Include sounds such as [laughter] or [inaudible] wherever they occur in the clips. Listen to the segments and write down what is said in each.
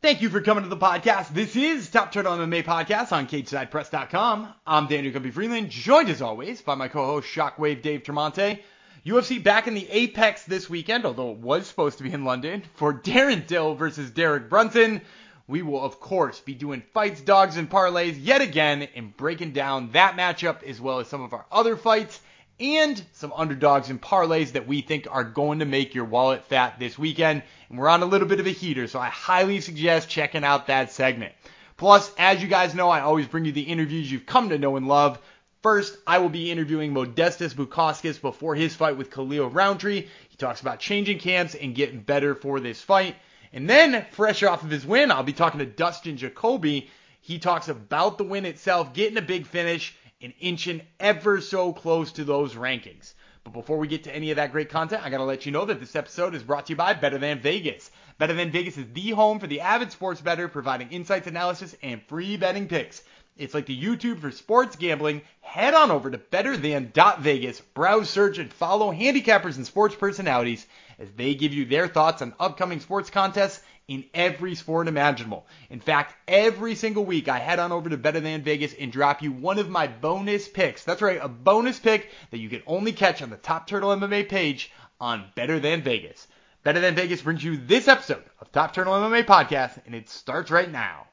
Thank you for coming to the podcast. This is Top Turtle MMA Podcast on CageSidePress.com. I'm Daniel Gumby Freeland, joined as always by my co-host Shockwave Dave Tremonte. UFC back in the Apex this weekend, although it was supposed to be in London, for [laughs] Darren Till versus Derek Brunson. We will, of course, be doing fights, dogs, and parlays yet again and breaking down that matchup as well as some of our other fights and some underdogs and parlays that we think are going to make your wallet fat this weekend. And we're on a little bit of a heater, so I highly suggest checking out that segment. Plus, as you guys know, I always bring you the interviews you've come to know and love. First, I will be interviewing Modestus Bukauskas before his fight with Khalil Rountree. He talks about changing camps and getting better for this fight. And then, fresh off of his win, I'll be talking to Dustin Jacoby. He talks about the win itself, getting a big finish, and inching ever so close to those rankings. But before we get to any of that great content, I gotta let you know that this episode is brought to you by Better Than Vegas. Better Than Vegas is the home for the avid sports bettor, providing insights, analysis, and free betting picks. It's like the YouTube for sports gambling. Head on over to betterthan.vegas, browse, search, and follow handicappers and sports personalities as they give you their thoughts on upcoming sports contests in every sport imaginable. In fact, every single week I head on over to Better Than Vegas and drop you one of my bonus picks. That's right, a bonus pick that you can only catch on the Top Turtle MMA page on Better Than Vegas. Better Than Vegas brings you this episode of Top Turtle MMA Podcast, and it starts right now.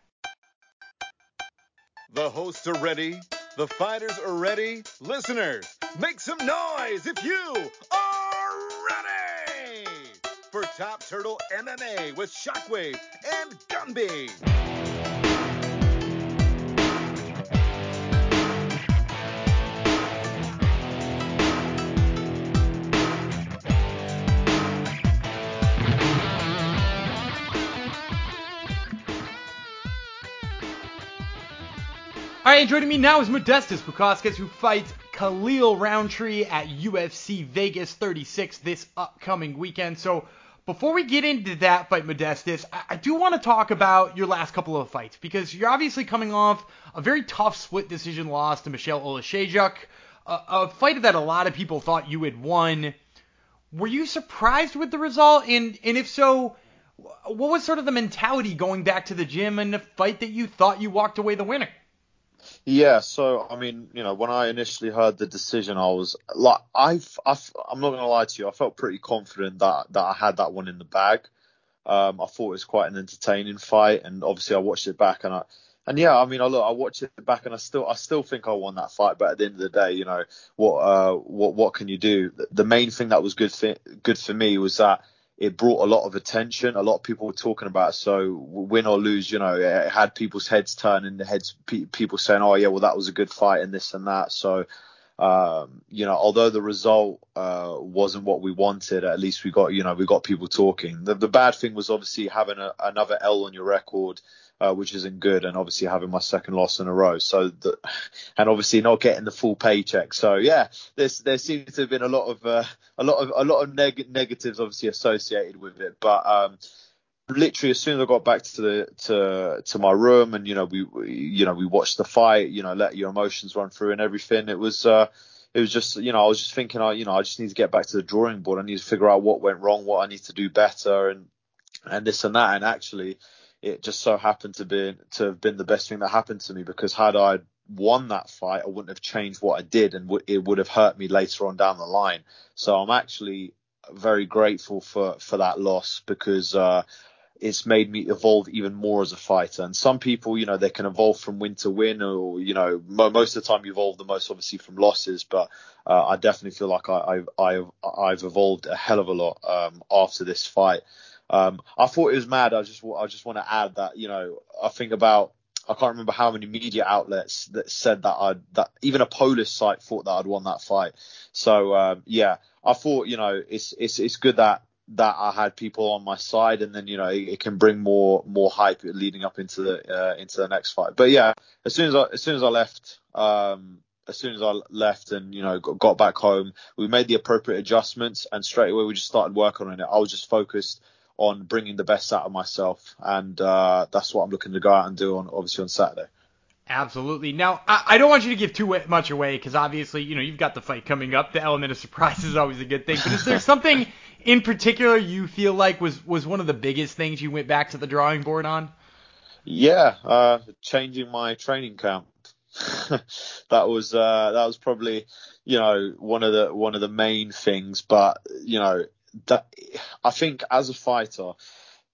The hosts are ready. The fighters are ready. Listeners, make some noise if you are for Top Turtle MMA with Shockwave and Gumby. All right, joining me now is Modestus Bukauskas, who fights Khalil Rountree at UFC Vegas 36 this upcoming weekend. So, before we get into that fight, Modestus, I, I do want to talk about your last couple of fights because you're obviously coming off a very tough split decision loss to Michelle Oleksiejczuk, a, a fight that a lot of people thought you had won. Were you surprised with the result? And and if so, what was sort of the mentality going back to the gym in a fight that you thought you walked away the winner? Yeah, so I mean, you know, when I initially heard the decision, I was like, I've, I've I'm not gonna lie to you, I felt pretty confident that that I had that one in the bag. Um, I thought it was quite an entertaining fight, and obviously I watched it back, and I, and yeah, I mean, I look, I watched it back, and I still, I still think I won that fight, but at the end of the day, you know, what, uh, what, what can you do? The main thing that was good for, good for me was that it brought a lot of attention. A lot of people were talking about it. So win or lose, you know, it had people's heads turning, the heads people saying, "Oh yeah, well that was a good fight," and this and that. So um, you know, although the result uh, wasn't what we wanted, at least we got you know we got people talking. The, the bad thing was obviously having a, another L on your record uh, which isn't good, and obviously having my second loss in a row. So, the, [laughs] and obviously not getting the full paycheck. So yeah, there's there seems to have been a lot of uh, a lot of a lot of neg- negatives obviously associated with it, but. um literally as soon as I got back to the to to my room and you know we, we you know we watched the fight you know let your emotions run through and everything it was uh it was just you know I was just thinking I you know I just need to get back to the drawing board I need to figure out what went wrong what I need to do better and and this and that and actually it just so happened to be to have been the best thing that happened to me because had I won that fight, I wouldn't have changed what I did, and w- it would have hurt me later on down the line. So I'm actually very grateful for for that loss because uh, it's made me evolve even more as a fighter. And some people, you know, they can evolve from win to win, or you know, mo- most of the time you evolve the most obviously from losses. But uh, I definitely feel like I, I've I've I've evolved a hell of a lot um, after this fight. Um, I thought it was mad. I just I just want to add that you know I think about I can't remember how many media outlets that said that I that even a Polish site thought that I'd won that fight. So um, yeah, I thought you know it's it's it's good that that I had people on my side, and then you know it, it can bring more more hype leading up into the uh, into the next fight. But yeah, as soon as I as soon as I left. Um, as soon as I left and you know got back home, we made the appropriate adjustments and straight away we just started working on it. I was just focused on bringing the best out of myself, and uh, that's what I'm looking to go out and do on obviously on Saturday. Absolutely. Now, I, I don't want you to give too much away because obviously, you know, you've got the fight coming up. The element of surprise [laughs] is always a good thing. But is there something in particular you feel like was was one of the biggest things you went back to the drawing board on? Yeah, uh, changing my training camp. [laughs] that was uh, that was probably you know one of the one of the main things. But you know that I think as a fighter,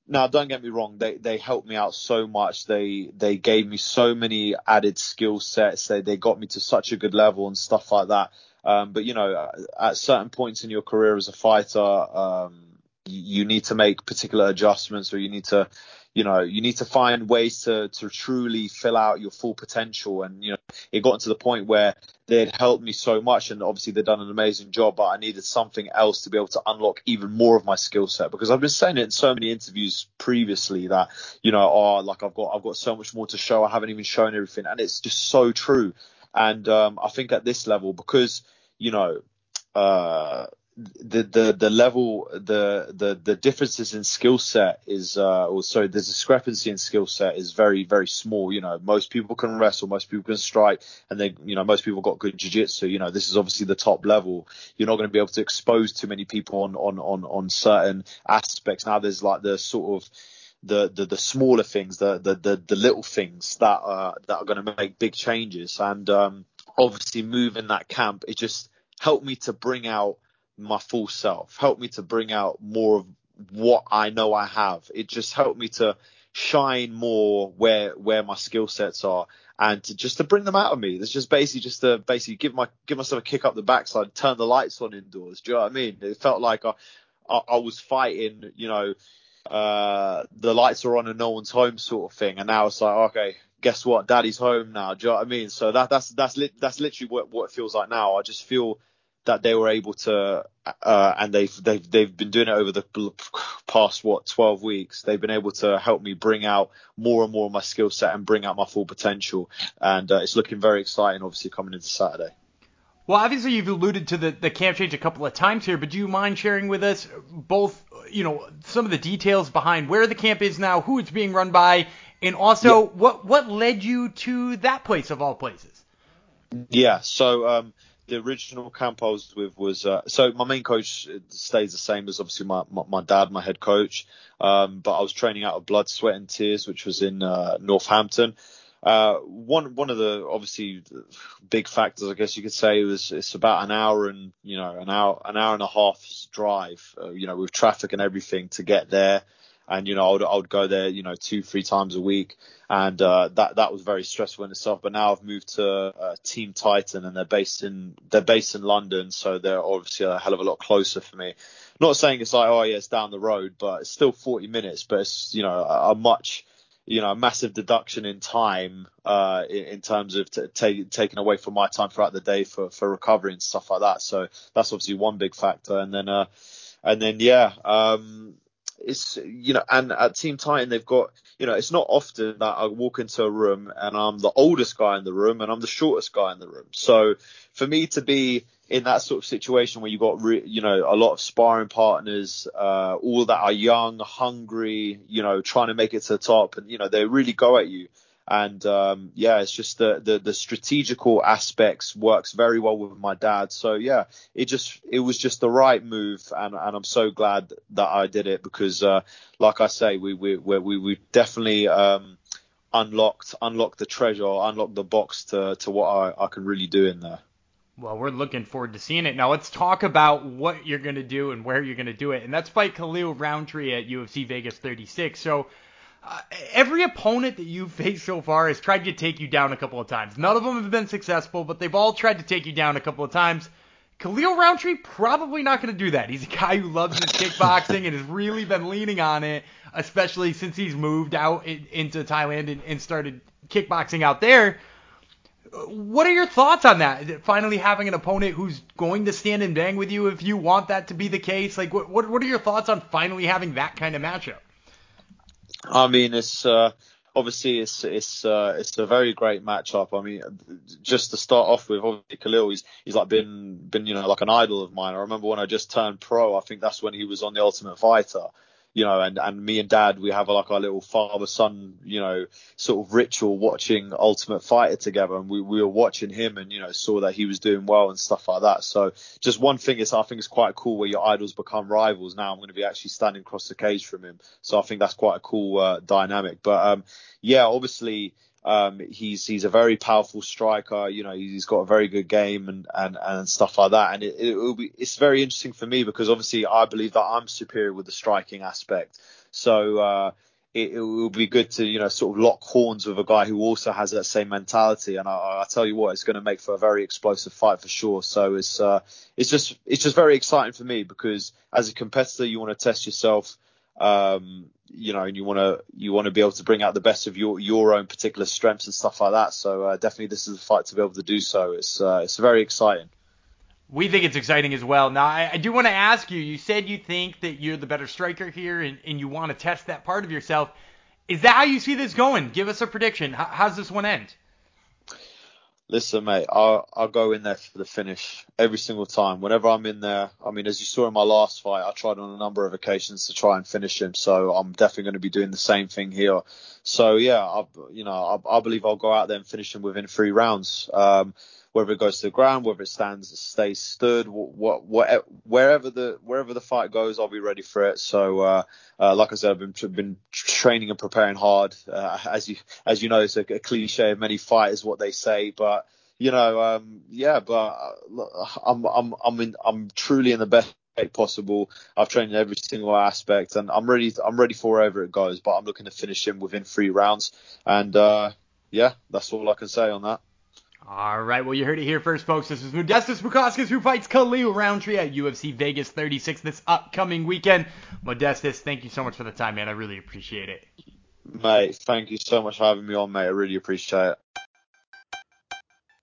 now don't get me wrong, they they helped me out so much. They they gave me so many added skill sets. They they got me to such a good level and stuff like that. Um, but you know, at certain points in your career as a fighter, um, you, you need to make particular adjustments, or you need to you know, you need to find ways to, to truly fill out your full potential. And, you know, it got to the point where they'd helped me so much and obviously they'd done an amazing job, but I needed something else to be able to unlock even more of my skill set because I've been saying it in so many interviews previously that, you know, oh, like I've got, I've got so much more to show. I haven't even shown everything. And it's just so true. And, um, I think at this level, because, you know, uh, the the the level the the the differences in skill set is uh or sorry the discrepancy in skill set is very very small. You know most people can wrestle most people can strike and they you know most people got good jiu-jitsu. You know this is obviously the top level. You're not going to be able to expose too many people on on on on certain aspects. Now there's like the sort of the, the the smaller things the the the, the little things that are that are going to make big changes and um obviously moving that camp it just helped me to bring out my full self, helped me to bring out more of what I know I have. It just helped me to shine more where where my skill sets are and to just to bring them out of me. It's just basically just to basically give my give myself a kick up the backside, turn the lights on indoors. Do you know what I mean? It felt like I I, I was fighting, you know, uh the lights are on and no one's home sort of thing. And now it's like, okay, guess what? Daddy's home now. Do you know what I mean? So that that's that's li- that's literally what what it feels like now. I just feel that they were able to, uh, and they've they've they've been doing it over the past what 12 weeks. They've been able to help me bring out more and more of my skill set and bring out my full potential, and uh, it's looking very exciting. Obviously, coming into Saturday. Well, obviously you've alluded to the, the camp change a couple of times here, but do you mind sharing with us both, you know, some of the details behind where the camp is now, who it's being run by, and also what what led you to that place of all places? Yeah, so um, the original camp I was with was uh, so my main coach stays the same as obviously my, my, my dad, my head coach. Um, but I was training out of Blood, Sweat and Tears, which was in uh, Northampton. Uh, one one of the obviously big factors, I guess you could say, was it's about an hour and you know an hour an hour and a half drive, uh, you know, with traffic and everything to get there. And you know I would, I would go there you know two three times a week. And uh, that that was very stressful in itself. But now I've moved to uh, Team Titan and they're based in they're based in London. So they're obviously a hell of a lot closer for me. Not saying it's like oh yeah it's down the road but it's still 40 minutes. But it's you know a, a much you know a massive deduction in time uh, in, in, terms of t- t- taking away from my time throughout the day for for recovery and stuff like that. So that's obviously one big factor. And then uh and then yeah um it's you know, and at Team Titan they've got you know, it's not often that I walk into a room and I'm the oldest guy in the room and I'm the shortest guy in the room. So for me to be in that sort of situation where you've got re- you know a lot of sparring partners, uh, all that are young, hungry, you know, trying to make it to the top, and you know they really go at you and um, yeah, it's just the, the the strategical aspects works very well with my dad. So yeah, it just it was just the right move, and and I'm so glad that I did it because, uh, like I say, we we we we definitely um, unlocked unlocked the treasure, unlocked the box to to what I, I can really do in there. Well, we're looking forward to seeing it. Now let's talk about what you're going to do and where you're going to do it. And that's fight Khalil Rountree at UFC Vegas 36. So uh, every opponent that you've [laughs] faced so far has tried to take you down a couple of times. None of them have been successful, but they've all tried to take you down a couple of times. Khalil Rountree probably not going to do that. He's a guy who loves his kickboxing and has really been leaning on it, especially since he's moved out in, into Thailand and, and started kickboxing out there. What are your thoughts on that? Finally having an opponent who's going to stand and bang with you if you want that to be the case. Like, what what, what are your thoughts on finally having that kind of matchup? I mean, it's uh, obviously it's it's uh, it's a very great matchup. I mean, just to start off with, obviously Khalil, he's he's like been been you know like an idol of mine. I remember when I just turned pro. I think that's when he was on the Ultimate Fighter. You know, and, and me and dad, we have like our little father son, you know, sort of ritual watching Ultimate Fighter together. And we, we were watching him and, you know, saw that he was doing well and stuff like that. So just one thing is, I think it's quite cool where your idols become rivals. Now I'm going to be actually standing across the cage from him. So I think that's quite a cool uh, dynamic. But, um, yeah, obviously, um, he's he's a very powerful striker. You know, he's got a very good game and and, and stuff like that. And it, it will be it's very interesting for me because obviously I believe that I'm superior with the striking aspect. So uh, it, it will be good to you know sort of lock horns with a guy who also has that same mentality. And I, I tell you what, it's going to make for a very explosive fight for sure. So it's uh, it's just it's just very exciting for me because as a competitor, you want to test yourself. Um, you know, and you want to you want to be able to bring out the best of your your own particular strengths and stuff like that. So uh, definitely, this is a fight to be able to do so. It's uh, it's very exciting. We think it's exciting as well. Now, I, I do want to ask you. You said you think that you're the better striker here, and, and you want to test that part of yourself. Is that how you see this going? Give us a prediction. How, how's this one end? Listen, mate, I'll, I'll go in there for the finish every single time. Whenever I'm in there, I mean, as you saw in my last fight, I tried on a number of occasions to try and finish him. So I'm definitely going to be doing the same thing here. So yeah, I, you know, I, I believe I'll go out there and finish him within three rounds. Um, whether it goes to the ground, whether it stands, stays stood, what, what, wherever the wherever the fight goes, I'll be ready for it. So, uh, uh, like I said, I've been been training and preparing hard. Uh, as you as you know, it's a, a cliche of many fighters what they say, but you know, um, yeah, but uh, I'm I'm I'm in, I'm truly in the best possible. I've trained in every single aspect, and I'm ready. I'm ready for wherever it goes. But I'm looking to finish him within three rounds, and uh, yeah, that's all I can say on that. All right, well, you heard it here first, folks. This is Modestus Bukauskas who fights Khalil Rountree at UFC Vegas 36 this upcoming weekend. Modestus, thank you so much for the time, man. I really appreciate it. Mate, thank you so much for having me on, mate. I really appreciate it.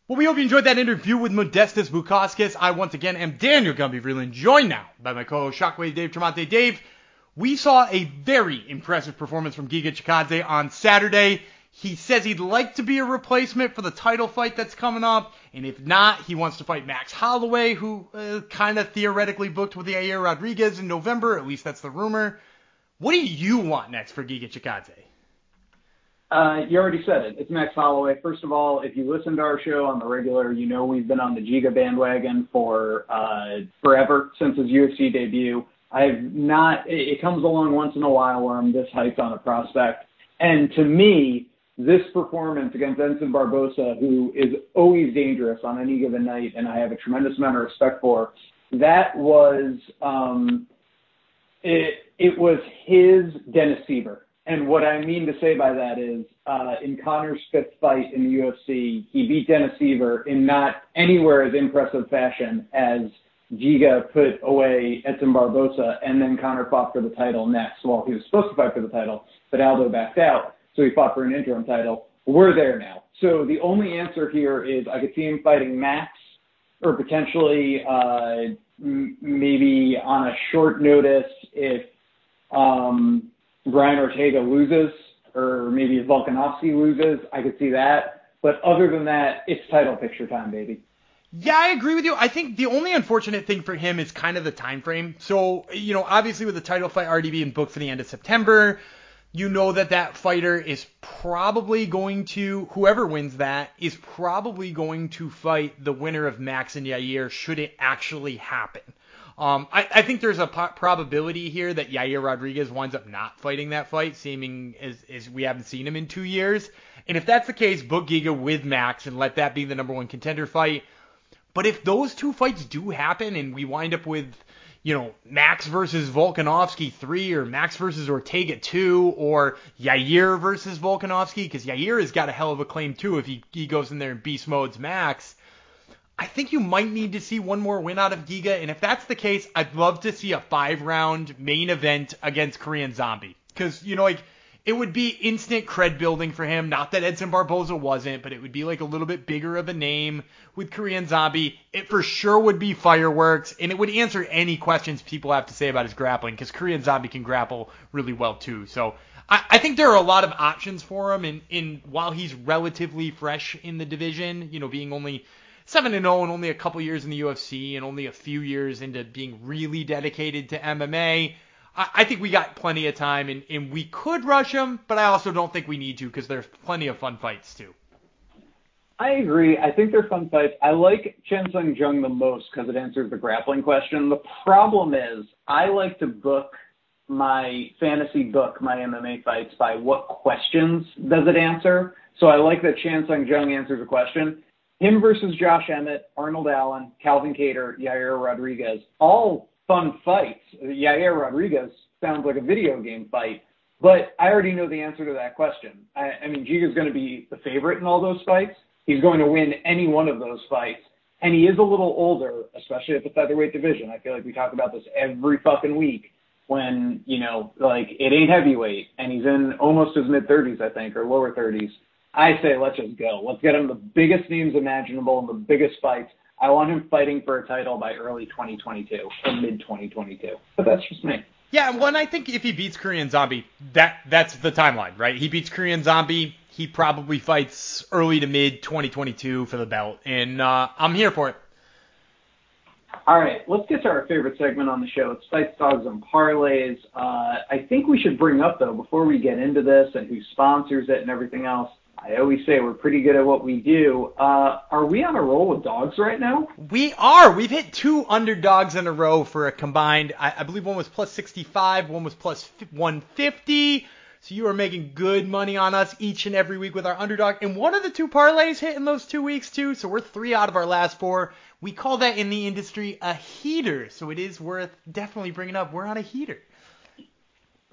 Well, we hope you enjoyed that interview with Modestus Bukauskas. I once again am Daniel Gumby Freeland, joined now by my co-host Shockwave Dave Tremonte. Dave, we saw a very impressive performance from Giga Chikadze on Saturday. He says he'd like to be a replacement for the title fight that's coming up, and if not, he wants to fight Max Holloway, who uh, kind of theoretically booked with Yair Rodriguez in November. At least that's the rumor. What do you want next for Giga Chikadze? Uh, you already said it. It's Max Holloway. First of all, if you listen to our show on the regular, you know we've been on the Giga bandwagon for uh, forever since his UFC debut. I've not. It, it comes along once in a while where I'm this hyped on a prospect, and to me, this performance against Edson Barboza, who is always dangerous on any given night, and I have a tremendous amount of respect for, that was um, it. It was his Dennis Siver. And what I mean to say by that is, uh, in Conor's fifth fight in the UFC, he beat Dennis Siver in not anywhere as impressive fashion as Giga put away Edson Barboza, and then Conor fought for the title next. Well, he was supposed to fight for the title, but Aldo backed out so he fought for an interim title. We're there now. So the only answer here is I could see him fighting Max or potentially uh, m- maybe on a short notice if um, Brian Ortega loses or maybe Volkanovski loses. I could see that. But other than that, it's title picture time, baby. Yeah, I agree with you. I think the only unfortunate thing for him is kind of the time frame. So, you know, obviously with the title fight already being booked for the end of September, you know that that fighter is probably going to, whoever wins that, is probably going to fight the winner of Max and Yair should it actually happen. Um, I, I, think there's a po- probability here that Yair Rodriguez winds up not fighting that fight, seeming as, as we haven't seen him in two years. And if that's the case, book Giga with Max and let that be the number one contender fight. But if those two fights do happen and we wind up with you know, Max versus Volkanovski 3 or Max versus Ortega 2 or Yair versus Volkanovski because Yair has got a hell of a claim too if he, he goes in there and beast modes Max. I think you might need to see one more win out of Giga, and if that's the case, I'd love to see a five round main event against Korean Zombie. Because, you know, like, it would be instant cred building for him. Not that Edson Barboza wasn't, but it would be like a little bit bigger of a name with Korean Zombie. It for sure would be fireworks, and it would answer any questions people have to say about his grappling because Korean Zombie can grapple really well too. So I, I think there are a lot of options for him, and in while he's relatively fresh in the division, you know, being only seven and zero oh and only a couple years in the UFC and only a few years into being really dedicated to MMA. I, I think we got plenty of time, and, and we could rush him, but I also don't think we need to because there's plenty of fun fights too. I agree. I think they're fun fights. I like Chan Sung Jung the most because it answers the grappling question. The problem is, I like to book my fantasy book, my MMA fights, by what questions does it answer. So I like that Chan Sung Jung answers a question. Him versus Josh Emmett, Arnold Allen, Calvin Kattar, Yair Rodriguez, all fun fights. Yair Rodriguez sounds like a video game fight, but I already know the answer to that question. I, I mean, Giga's going to be the favorite in all those fights. He's going to win any one of those fights. And he is a little older, especially at the featherweight division. I feel like we talk about this every fucking week when, you know, like it ain't heavyweight and he's in almost his mid 30s, I think, or lower 30s. I say let's just go. Let's get him the biggest names imaginable and the biggest fights. I want him fighting for a title by early 2022 or mid 2022. But that's just me. Yeah, well, and I think if he beats Korean Zombie, that that's the timeline, right? He beats Korean Zombie, he probably fights early to mid 2022 for the belt, and uh, I'm here for it. All right, let's get to our favorite segment on the show. It's Fights, Dogs, and Parlays. Uh, I think we should bring up, though, before we get into this and who sponsors it and everything else, I always say we're pretty good at what we do. Uh, are we on a roll with dogs right now? We are. We've hit two underdogs in a row for a combined. I, I believe one was plus 65, one was plus 150. So you are making good money on us each and every week with our underdog. And one of the two parlays hit in those two weeks too. So we're three out of our last four. We call that in the industry a heater. So it is worth definitely bringing up. We're on a heater.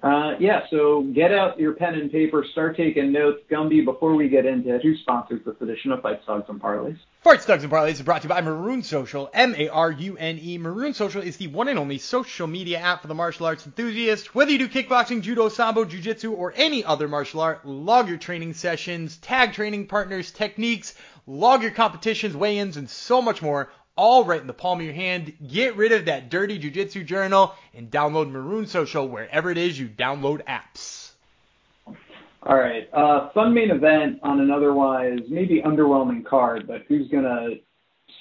Uh, yeah, so get out your pen and paper, start taking notes. Gumby, before we get into it, who sponsors this edition of Fights, Dogs, and Parlays? Fights, Dogs, and Parlays is brought to you by Marune Social, M-A-R-U-N-E. Marune Social is the one and only social media app for the martial arts enthusiast. Whether you do kickboxing, judo, sambo, jiu-jitsu, or any other martial art, log your training sessions, tag training partners, techniques, log your competitions, weigh-ins, and so much more all right in the palm of your hand. Get rid of that dirty jujitsu journal and download Marune Social wherever it is you download apps. All right. Uh, fun main event on an otherwise maybe underwhelming card, but who's going to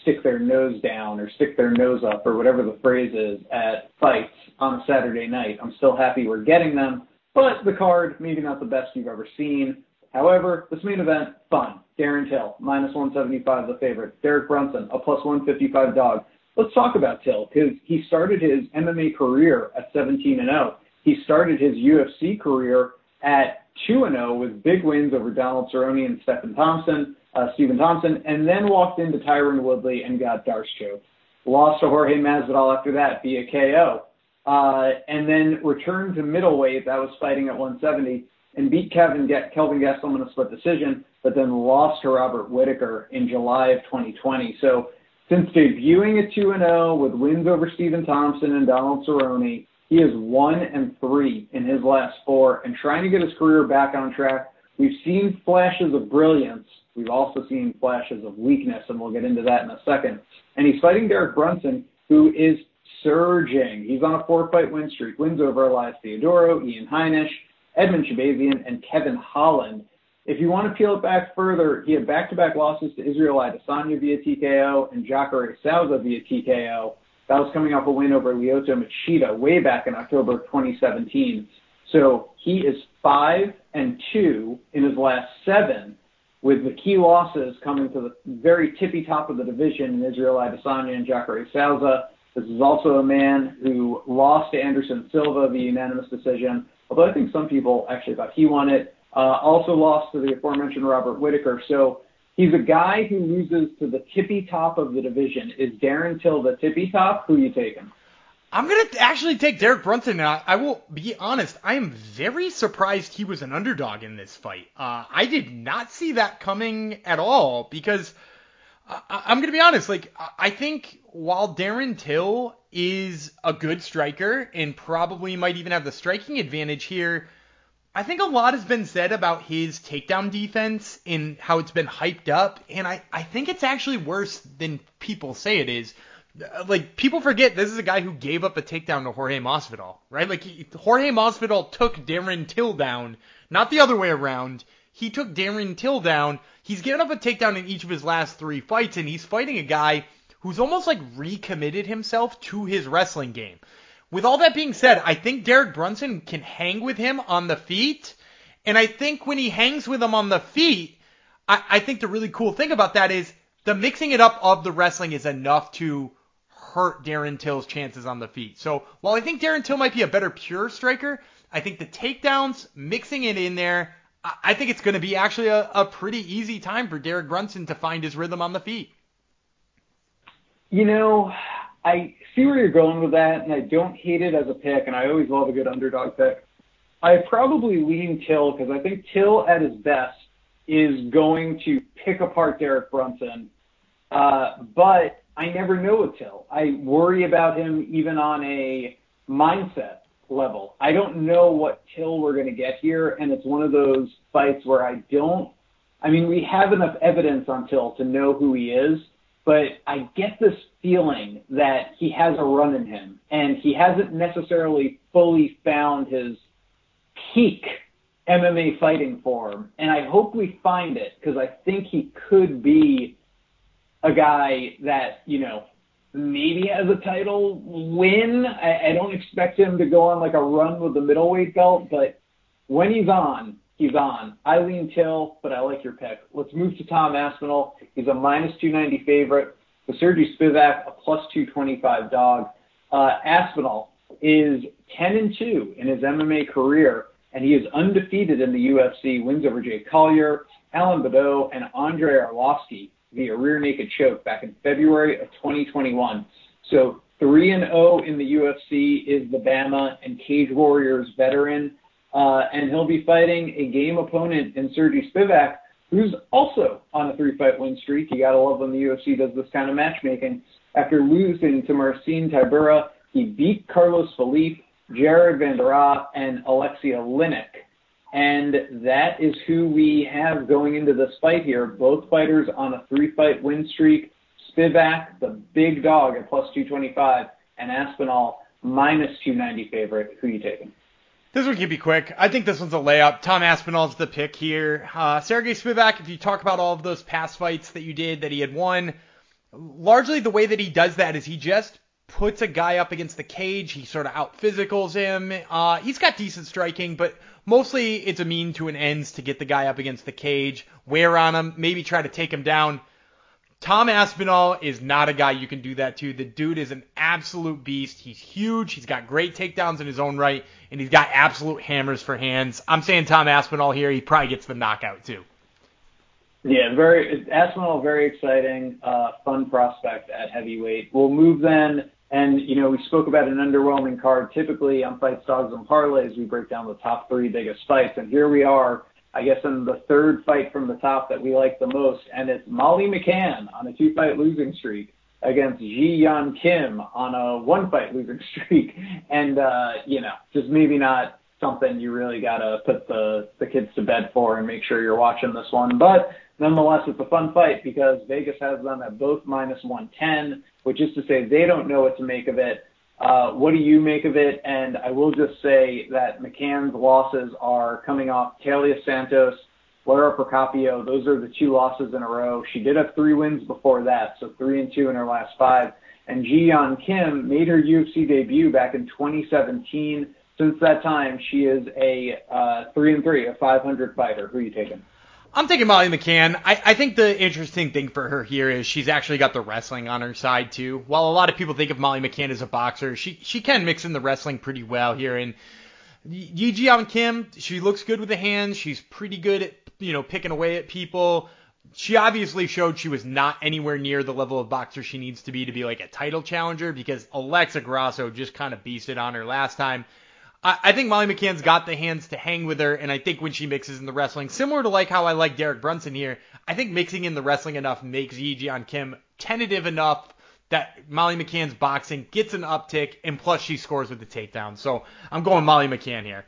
stick their nose down or stick their nose up or whatever the phrase is at fights on a Saturday night? I'm still happy we're getting them, but the card, maybe not the best you've ever seen. However, this main event, fun. Darren Till, minus 175, the favorite. Derek Brunson, a plus 155 dog. Let's talk about Till because he started his MMA career at 17 and 0. He started his UFC career at 2 and 0 with big wins over Donald Cerrone and Stephen Thompson, uh, Stephen Thompson, and then walked into Tyron Woodley and got D'Arce choked. Lost to Jorge Masvidal after that via KO. Uh, and then returned to middleweight. That was fighting at 170 and beat Kevin Get Kelvin Gastelum in a split decision, but then lost to Robert Whitaker in July of 2020. So since debuting at 2 0 with wins over Stephen Thompson and Donald Cerrone, he is one and three in his last four and trying to get his career back on track. We've seen flashes of brilliance. We've also seen flashes of weakness, and we'll get into that in a second. And he's fighting Derek Brunson, who is surging. He's on a four fight win streak, wins over Elias Theodoro, Ian Heinisch, Edmen Shahbazyan, and Kevin Holland. If you want to peel it back further, he had back-to-back losses to Israel Adesanya via TKO and Jacare Souza via TKO. That was coming off a win over Lyoto Machida way back in October of 2017. So he is five and two in his last seven, with the key losses coming to the very tippy top of the division in Israel Adesanya and Jacare Souza. This is also a man who lost to Anderson Silva via unanimous decision, although I think some people actually thought he won it. Uh, also lost to the aforementioned Robert Whitaker. So he's a guy who loses to the tippy top of the division. Is Darren Till the tippy top? Who are you taking? I'm gonna actually take Derek Brunson. Now, I will be honest. I am very surprised he was an underdog in this fight. Uh, I did not see that coming at all because I, am gonna be honest. Like I think while Darren Till is a good striker and probably might even have the striking advantage here, I think a lot has been said about his takedown defense and how it's been hyped up, and I, I think it's actually worse than people say it is. Uh, like people forget this is a guy who gave up a takedown to Jorge Masvidal, right? Like he, Jorge Masvidal took Darren Till down, not the other way around. He took Darren Till down he's given up a takedown in each of his last three fights, and he's fighting a guy who's almost like recommitted himself to his wrestling game. With all that being said, I think Derek Brunson can hang with him on the feet. And I think when he hangs with him on the feet, I, I think the really cool thing about that is the mixing it up of the wrestling is enough to hurt Darren Till's chances on the feet. So while I think Darren Till might be a better pure striker, I think the takedowns, mixing it in there, I, think it's going to be actually a, a pretty easy time for Derek Brunson to find his rhythm on the feet. You know, I see where you're going with that, and I don't hate it as a pick, and I always love a good underdog pick. I probably lean Till because I think Till at his best is going to pick apart Derek Brunson. Uh, but I never know with Till. I worry about him even on a mindset level. I don't know what Till we're going to get here, and it's one of those fights where I don't. I mean, we have enough evidence on Till to know who he is, but I get this feeling that he has a run in him, and he hasn't necessarily fully found his peak MMA fighting form. And I hope we find it because I think he could be a guy that, you know, maybe has a title win. I, I don't expect him to go on like a run with the middleweight belt, but when he's on, he's on. I lean Till, but I like your pick. Let's move to Tom Aspinall. He's a minus 290 favorite. The Sergey Spivak, a plus 225 dog. Uh, Aspinall is 10 and 2 in his MMA career, and he is undefeated in the UFC. Wins over Jay Collier, Alan Baudot, and Andrei Arlovsky via rear naked choke back in February of 2021. So 3 and 0 in the UFC is the BAMMA and Cage Warriors veteran, uh, and he'll be fighting a game opponent in Sergey Spivak, who's also on a three-fight win streak. You gotta love when the UFC does this kind of matchmaking. After losing to Marcin Tybura, he beat Carlos Felipe, Jared Vanderaa, and Alexei Oleinik. And that is who we have going into this fight here. Both fighters on a three fight win streak. Spivak, the big dog at plus 225, and Aspinall minus 290 favorite. Who are you taking? This one can be quick. I think this one's a layup. Tom Aspinall's the pick here. Uh, Sergey Spivak, if you talk about all of those past fights that you did that he had won, largely the way that he does that is he just puts a guy up against the cage. He sort of out physicals him. Uh, he's got decent striking, but mostly it's a mean to an ends to get the guy up against the cage, wear on him, maybe try to take him down. Tom Aspinall is not a guy you can do that to. The dude is an absolute beast. He's huge. He's got great takedowns in his own right, and he's got absolute hammers for hands. I'm saying Tom Aspinall here. He probably gets the knockout too. Yeah, very Aspinall, very exciting, uh, fun prospect at heavyweight. We'll move then you know, we spoke about an underwhelming card. Typically on Fights, Dogs, and Parlays, we break down the top three biggest fights. And here we are, I guess, in the third fight from the top that we like the most. And it's Molly McCann on a two fight losing streak against Ji Yeon Kim on a one fight losing [laughs] streak. And, uh, you know, just maybe not something you really got to put the, the kids to bed for and make sure you're watching this one. But nonetheless, it's a fun fight because Vegas has them at both minus 110 which is to say they don't know what to make of it. Uh, what do you make of it? And I will just say that McCann's losses are coming off Taila Santos, Lara Procopio. Those are the two losses in a row. She did have three wins before that, so three and two in her last five. And Ji Yeon Kim made her UFC debut back in 2017. Since that time, she is a uh, three and three, a 500 fighter. Who are you taking? I'm taking Molly McCann. I, I think the interesting thing for her here is she's actually got the wrestling on her side too. While a lot of people think of Molly McCann as a boxer, she she can mix in the wrestling pretty well here. And Ji Yeon Kim, she looks good with the hands. She's pretty good at you know picking away at people. She obviously showed she was not anywhere near the level of boxer she needs to be to be like a title challenger because Alexa Grasso just kind of beasted on her last time. I, I think Molly McCann's got the hands to hang with her, and I think when she mixes in the wrestling, similar to like how I like Derek Brunson here, I think mixing in the wrestling enough makes Ji Yeon Kim tentative enough that Molly McCann's boxing gets an uptick, and plus she scores with the takedown. So I'm going Molly McCann here.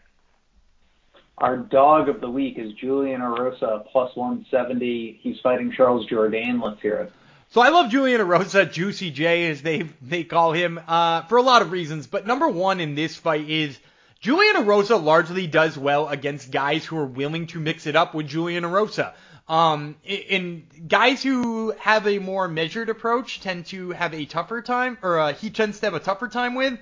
Our dog of the week is Julian Erosa, plus 170. He's fighting Charles Jourdain. Let's hear it. So I love Julian Erosa, Juicy J as they they call him, uh, for a lot of reasons. But number one in this fight is Julian Erosa largely does well against guys who are willing to mix it up with Julian Erosa. Um, and guys who have a more measured approach tend to have a tougher time, or uh, he tends to have a tougher time with.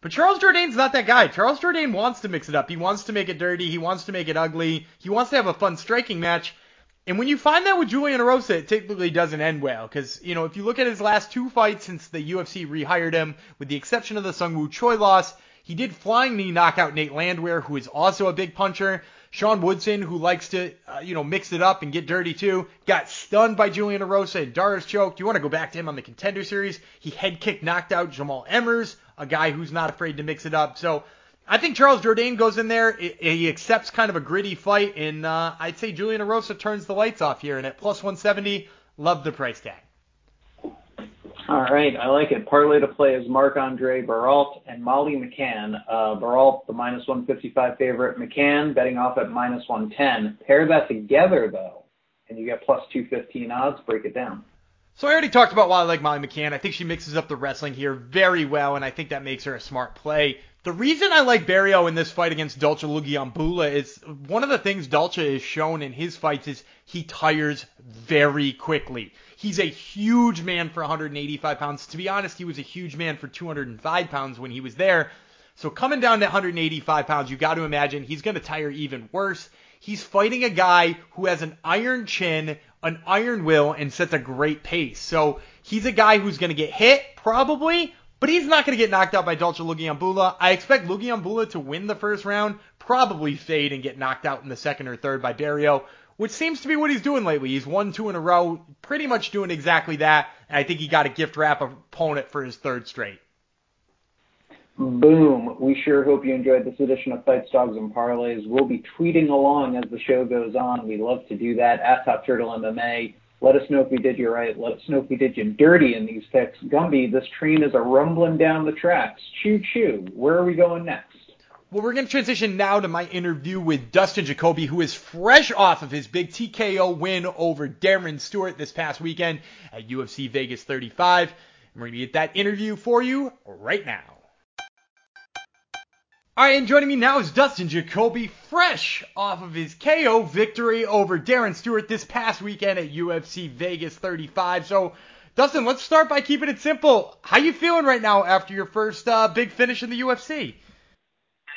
But Charles Jourdain's not that guy. Charles Jourdain wants to mix it up. He wants to make it dirty. He wants to make it ugly. He wants to have a fun striking match. And when you find that with Julian Erosa, it typically doesn't end well. Because, you know, if you look at his last two fights since the UFC rehired him, with the exception of the Sung Sungwoo Choi loss, he did flying knee knockout Nate Landwehr, who is also a big puncher. Sean Woodson, who likes to, uh, you know, mix it up and get dirty too, got stunned by Julian Erosa and D'Arce choke. You want to go back to him on the contender series? He head kick knocked out Jamall Emmers, a guy who's not afraid to mix it up. So I think Charles Jourdain goes in there. He accepts kind of a gritty fight, and uh, I'd say Julian Erosa turns the lights off here. And at plus 170, love the price tag. All right, I like it. Parlay to play is Marc-André Barriault and Molly McCann. Uh, Barriault, the minus 155 favorite. McCann betting off at minus 110. Pair that together, though, and you get plus 215 odds. Break it down. So I already talked about why I like Molly McCann. I think she mixes up the wrestling here very well, and I think that makes her a smart play. The reason I like Barriault in this fight against Dalcha Lungiambula is one of the things Dalcha is shown in his fights is he tires very quickly. He's a huge man for 185 pounds. To be honest, he was a huge man for 205 pounds when he was there. So coming down to 185 pounds, you got to imagine he's going to tire even worse. He's fighting a guy who has an iron chin, an iron will, and sets a great pace. So he's a guy who's going to get hit, probably, but he's not going to get knocked out by Dalcha Lungiambula. I expect Lungiambula to win the first round, probably fade and get knocked out in the second or third by Barriault which seems to be what he's doing lately. He's won two in a row, pretty much doing exactly that. And I think he got a gift wrap opponent for his third straight. Boom. We sure hope you enjoyed this edition of Fights, Dogs, and Parlays. We'll be tweeting along as the show goes on. We love to do that at Top Turtle MMA. Let us know if we did you right. Let us know if we did you dirty in these picks. Gumby, this train is a rumbling down the tracks. Choo choo. Where are we going next? Well, we're going to transition now to my interview with Dustin Jacoby, who is fresh off of his big TKO win over Darren Stewart this past weekend at UFC Vegas 35. And we're going to get that interview for you right now. All right, and joining me now is Dustin Jacoby, fresh off of his KO victory over Darren Stewart this past weekend at UFC Vegas 35. So, Dustin, let's start by keeping it simple. How you feeling right now after your first uh, big finish in the UFC?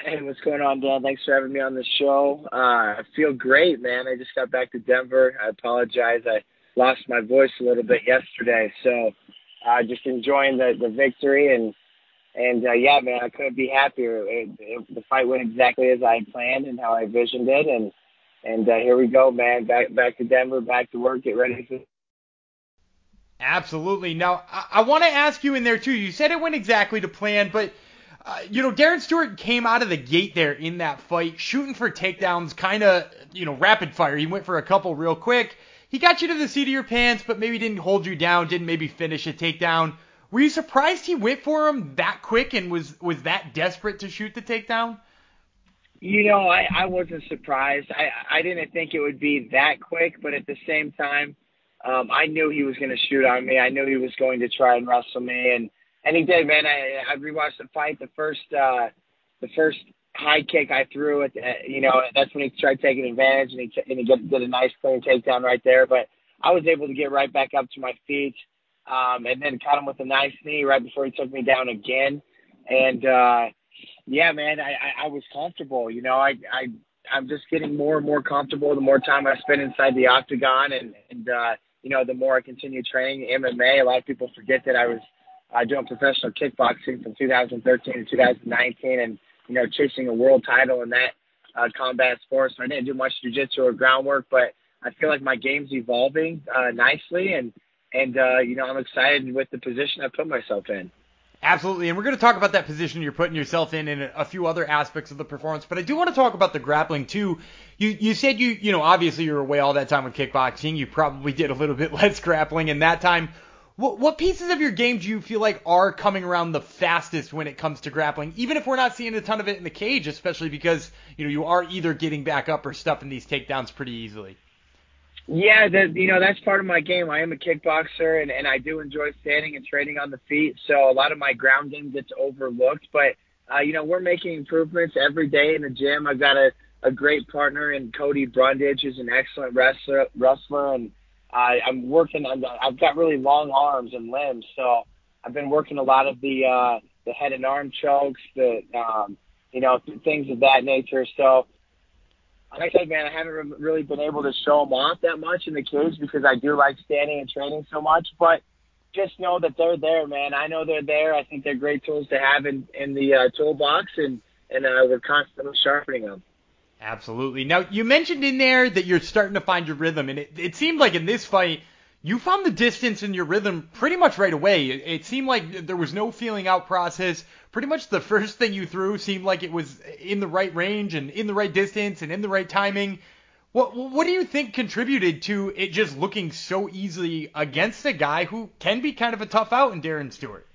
Hey, what's going on, Dan? Thanks for having me on the show. Uh, I feel great, man. I just got back to Denver. I apologize. I lost my voice a little bit yesterday, so uh, just enjoying the the victory and and uh, yeah, man, I couldn't be happier. It, it, the fight went exactly as I planned and how I envisioned it, and and uh, here we go, man. Back back to Denver, back to work. Get ready for. Absolutely. Now, I, I want to ask you in there too. You said it went exactly to plan, but uh, you know, Darren Stewart came out of the gate there in that fight, shooting for takedowns, kind of, you know, rapid fire. He went for a couple real quick. He got you to the seat of your pants, but maybe didn't hold you down, didn't maybe finish a takedown. Were you surprised he went for him that quick and was was that desperate to shoot the takedown? You know, I, I wasn't surprised. I I didn't think it would be that quick, but at the same time, um, I knew he was going to shoot on me. I knew he was going to try and wrestle me, and and he did, man. I I rewatched the fight. The first uh, the first high kick I threw at, you know, that's when he tried taking advantage, and he t- and he get, did a nice clean takedown right there. But I was able to get right back up to my feet, um, and then caught him with a nice knee right before he took me down again. And uh, yeah, man, I, I I was comfortable. You know, I I I'm just getting more and more comfortable the more time I spend inside the octagon, and and uh, you know, the more I continue training MMA. A lot of people forget that I was uh, doing professional kickboxing from 2013 to 2019, and you know chasing a world title in that uh, combat sport. So I didn't do much jujitsu or groundwork, but I feel like my game's evolving uh, nicely, and and uh, you know I'm excited with the position I put myself in. Absolutely, and we're going to talk about that position you're putting yourself in and a few other aspects of the performance. But I do want to talk about the grappling too. You you said you you know obviously you were away all that time with kickboxing. You probably did a little bit [laughs] less grappling in that time. What, what pieces of your game do you feel like are coming around the fastest when it comes to grappling? Even if we're not seeing a ton of it in the cage, especially because you know you are either getting back up or stuffing these takedowns pretty easily. Yeah, that you know that's part of my game. I am a kickboxer, and and I do enjoy standing and training on the feet. So a lot of my ground game gets overlooked, but uh, you know we're making improvements every day in the gym. I've got a a great partner in Cody Brundage, who's an excellent wrestler, wrestler, and I, I'm working on. I've got really long arms and limbs, so I've been working a lot of the uh, the head and arm chokes, the um, you know things of that nature. So, like I said, man, I haven't really been able to show them off that much in the cage because I do like standing and training so much. But just know that they're there, man. I know they're there. I think they're great tools to have in in the uh, toolbox, and and uh, we're constantly sharpening them. Absolutely. Now you mentioned in there that you're starting to find your rhythm, and it, it seemed like in this fight you found the distance in your rhythm pretty much right away. It, it, seemed like there was no feeling out process. Pretty much the first thing you threw seemed like it was in the right range and in the right distance and in the right timing. What what do you think contributed to it just looking so easily against a guy who can be kind of a tough out in Darren Stewart?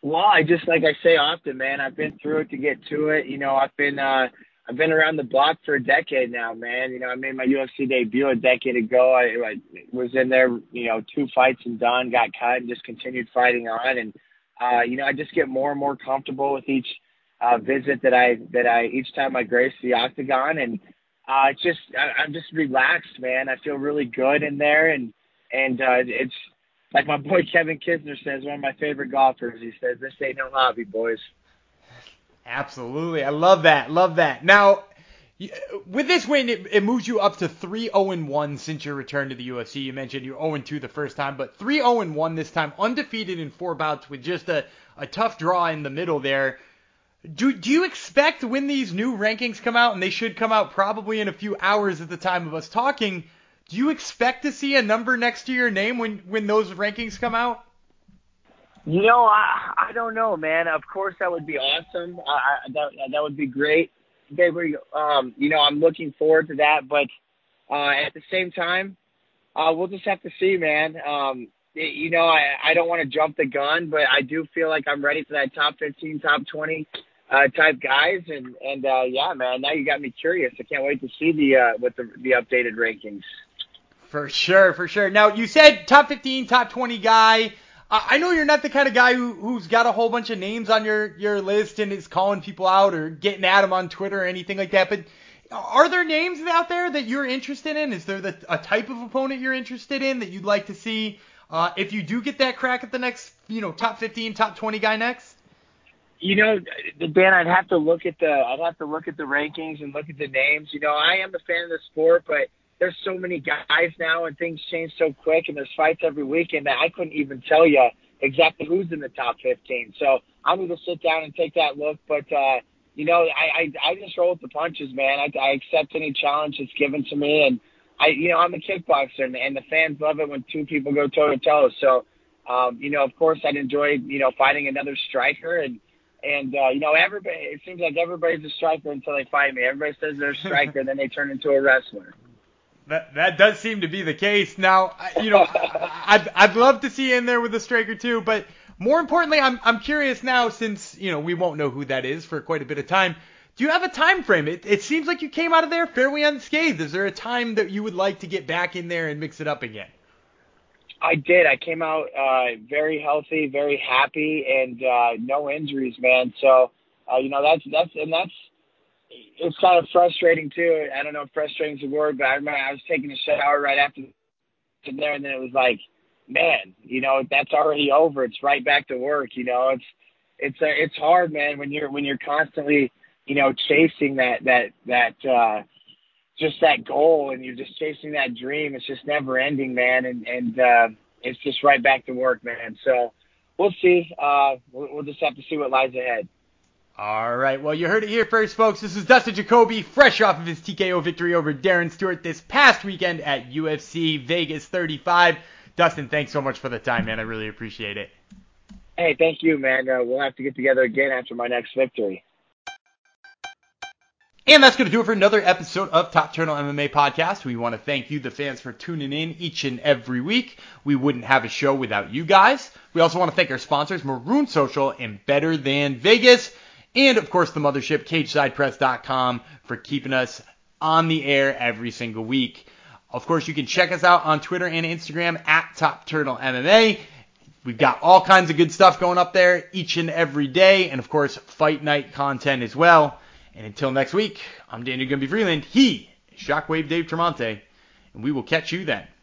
Well, I just like I say often, man. I've been through it to get to it. You know, I've been uh, I've been around the block for a decade now, man. You know, I made my UFC debut a decade ago. I, I was in there, you know, two fights and done, got cut, and just continued fighting on. And uh, you know, I just get more and more comfortable with each uh, visit that I that I each time I grace the octagon, and uh, it's just I, I'm just relaxed, man. I feel really good in there, and and uh, it's like my boy [laughs] Kevin Kisner says, one of my favorite golfers. He says, "This ain't no hobby, boys." Absolutely. I love that. Love that. Now, with this win, it, it moves you up to 3 0 1 since your return to the UFC. You mentioned you're 0 2 the first time, but 3 0 1 this time, undefeated in four bouts with just a, a tough draw in the middle there. Do, do you expect when these new rankings come out, and they should come out probably in a few hours at the time of us talking, do you expect to see a number next to your name when, when those rankings come out? You know, I I don't know, man. Of course, that would be awesome. I, I that that would be great. Baby, um, you know, I'm looking forward to that. But uh, at the same time, uh, we'll just have to see, man. Um, it, you know, I I don't want to jump the gun, but I do feel like I'm ready for that top 15, top 20 uh, type guys. And and uh, yeah, man. Now you got me curious. I can't wait to see the uh, what the the updated rankings. For sure, for sure. Now you said top 15, top 20 guy. I know you're not the kind of guy who, who's got a whole bunch of names on your, your list and is calling people out or getting at them on Twitter or anything like that, but are there names out there that you're interested in? Is there the, a type of opponent you're interested in that you'd like to see uh, if you do get that crack at the next, you know, top 15, top 20 guy next? You know, Dan, I'd have to look at the I'd have to look at the rankings and look at the names. You know, I am a fan of the sport, but there's so many guys now and things change so quick and there's fights every weekend that I couldn't even tell you exactly who's in the top 15. So I need to sit down and take that look. But, uh, you know, I, I, I just roll with the punches, man. I, I accept any challenge that's given to me. And I, you know, I'm a kickboxer and, and the fans love it when two people go toe to toe. So, um, you know, of course I'd enjoy, you know, fighting another striker and, and uh, you know, everybody. It seems like everybody's a striker until they fight me. Everybody says they're a [laughs] striker, then they turn into a wrestler. That that does seem to be the case. Now, you know, I'd I'd love to see you in there with a striker too, but more importantly, I'm I'm curious now since you know we won't know who that is for quite a bit of time. Do you have a time frame? It it seems like you came out of there fairly unscathed. Is there a time that you would like to get back in there and mix it up again? I did. I came out uh, very healthy, very happy, and uh, no injuries, man. So, uh, you know, that's that's and that's it's kind of frustrating too. I don't know if frustrating is a word, but I remember I was taking a shower right after there, and then it was like, man, you know, that's already over. It's right back to work. You know, it's it's uh, it's hard, man, when you're when you're constantly, you know, chasing that that that uh, just that goal, and you're just chasing that dream. It's just never ending, man, and and uh, it's just right back to work, man. So we'll see. Uh, we'll, we'll just have to see what lies ahead. All right. Well, you heard it here first, folks. This is Dustin Jacoby, fresh off of his TKO victory over Darren Stewart this past weekend at UFC Vegas 35. Dustin, thanks so much for the time, man. I really appreciate it. Hey, thank you, man. Uh, we'll have to get together again after my next victory. And that's going to do it for another episode of Top Turtle MMA Podcast. We want to thank you, the fans, for tuning in each and every week. We wouldn't have a show without you guys. We also want to thank our sponsors, Marune Social and Better Than Vegas and of course the mothership cagesidepress.com for keeping us on the air every single week. Of course, you can check us out on Twitter and Instagram at Top Turtle MMA. We've got all kinds of good stuff going up there each and every day, and of course, fight night content as well. And until next week, I'm Daniel Gumby Freeland. He is Shockwave Dave Tremonte, and we will catch you then.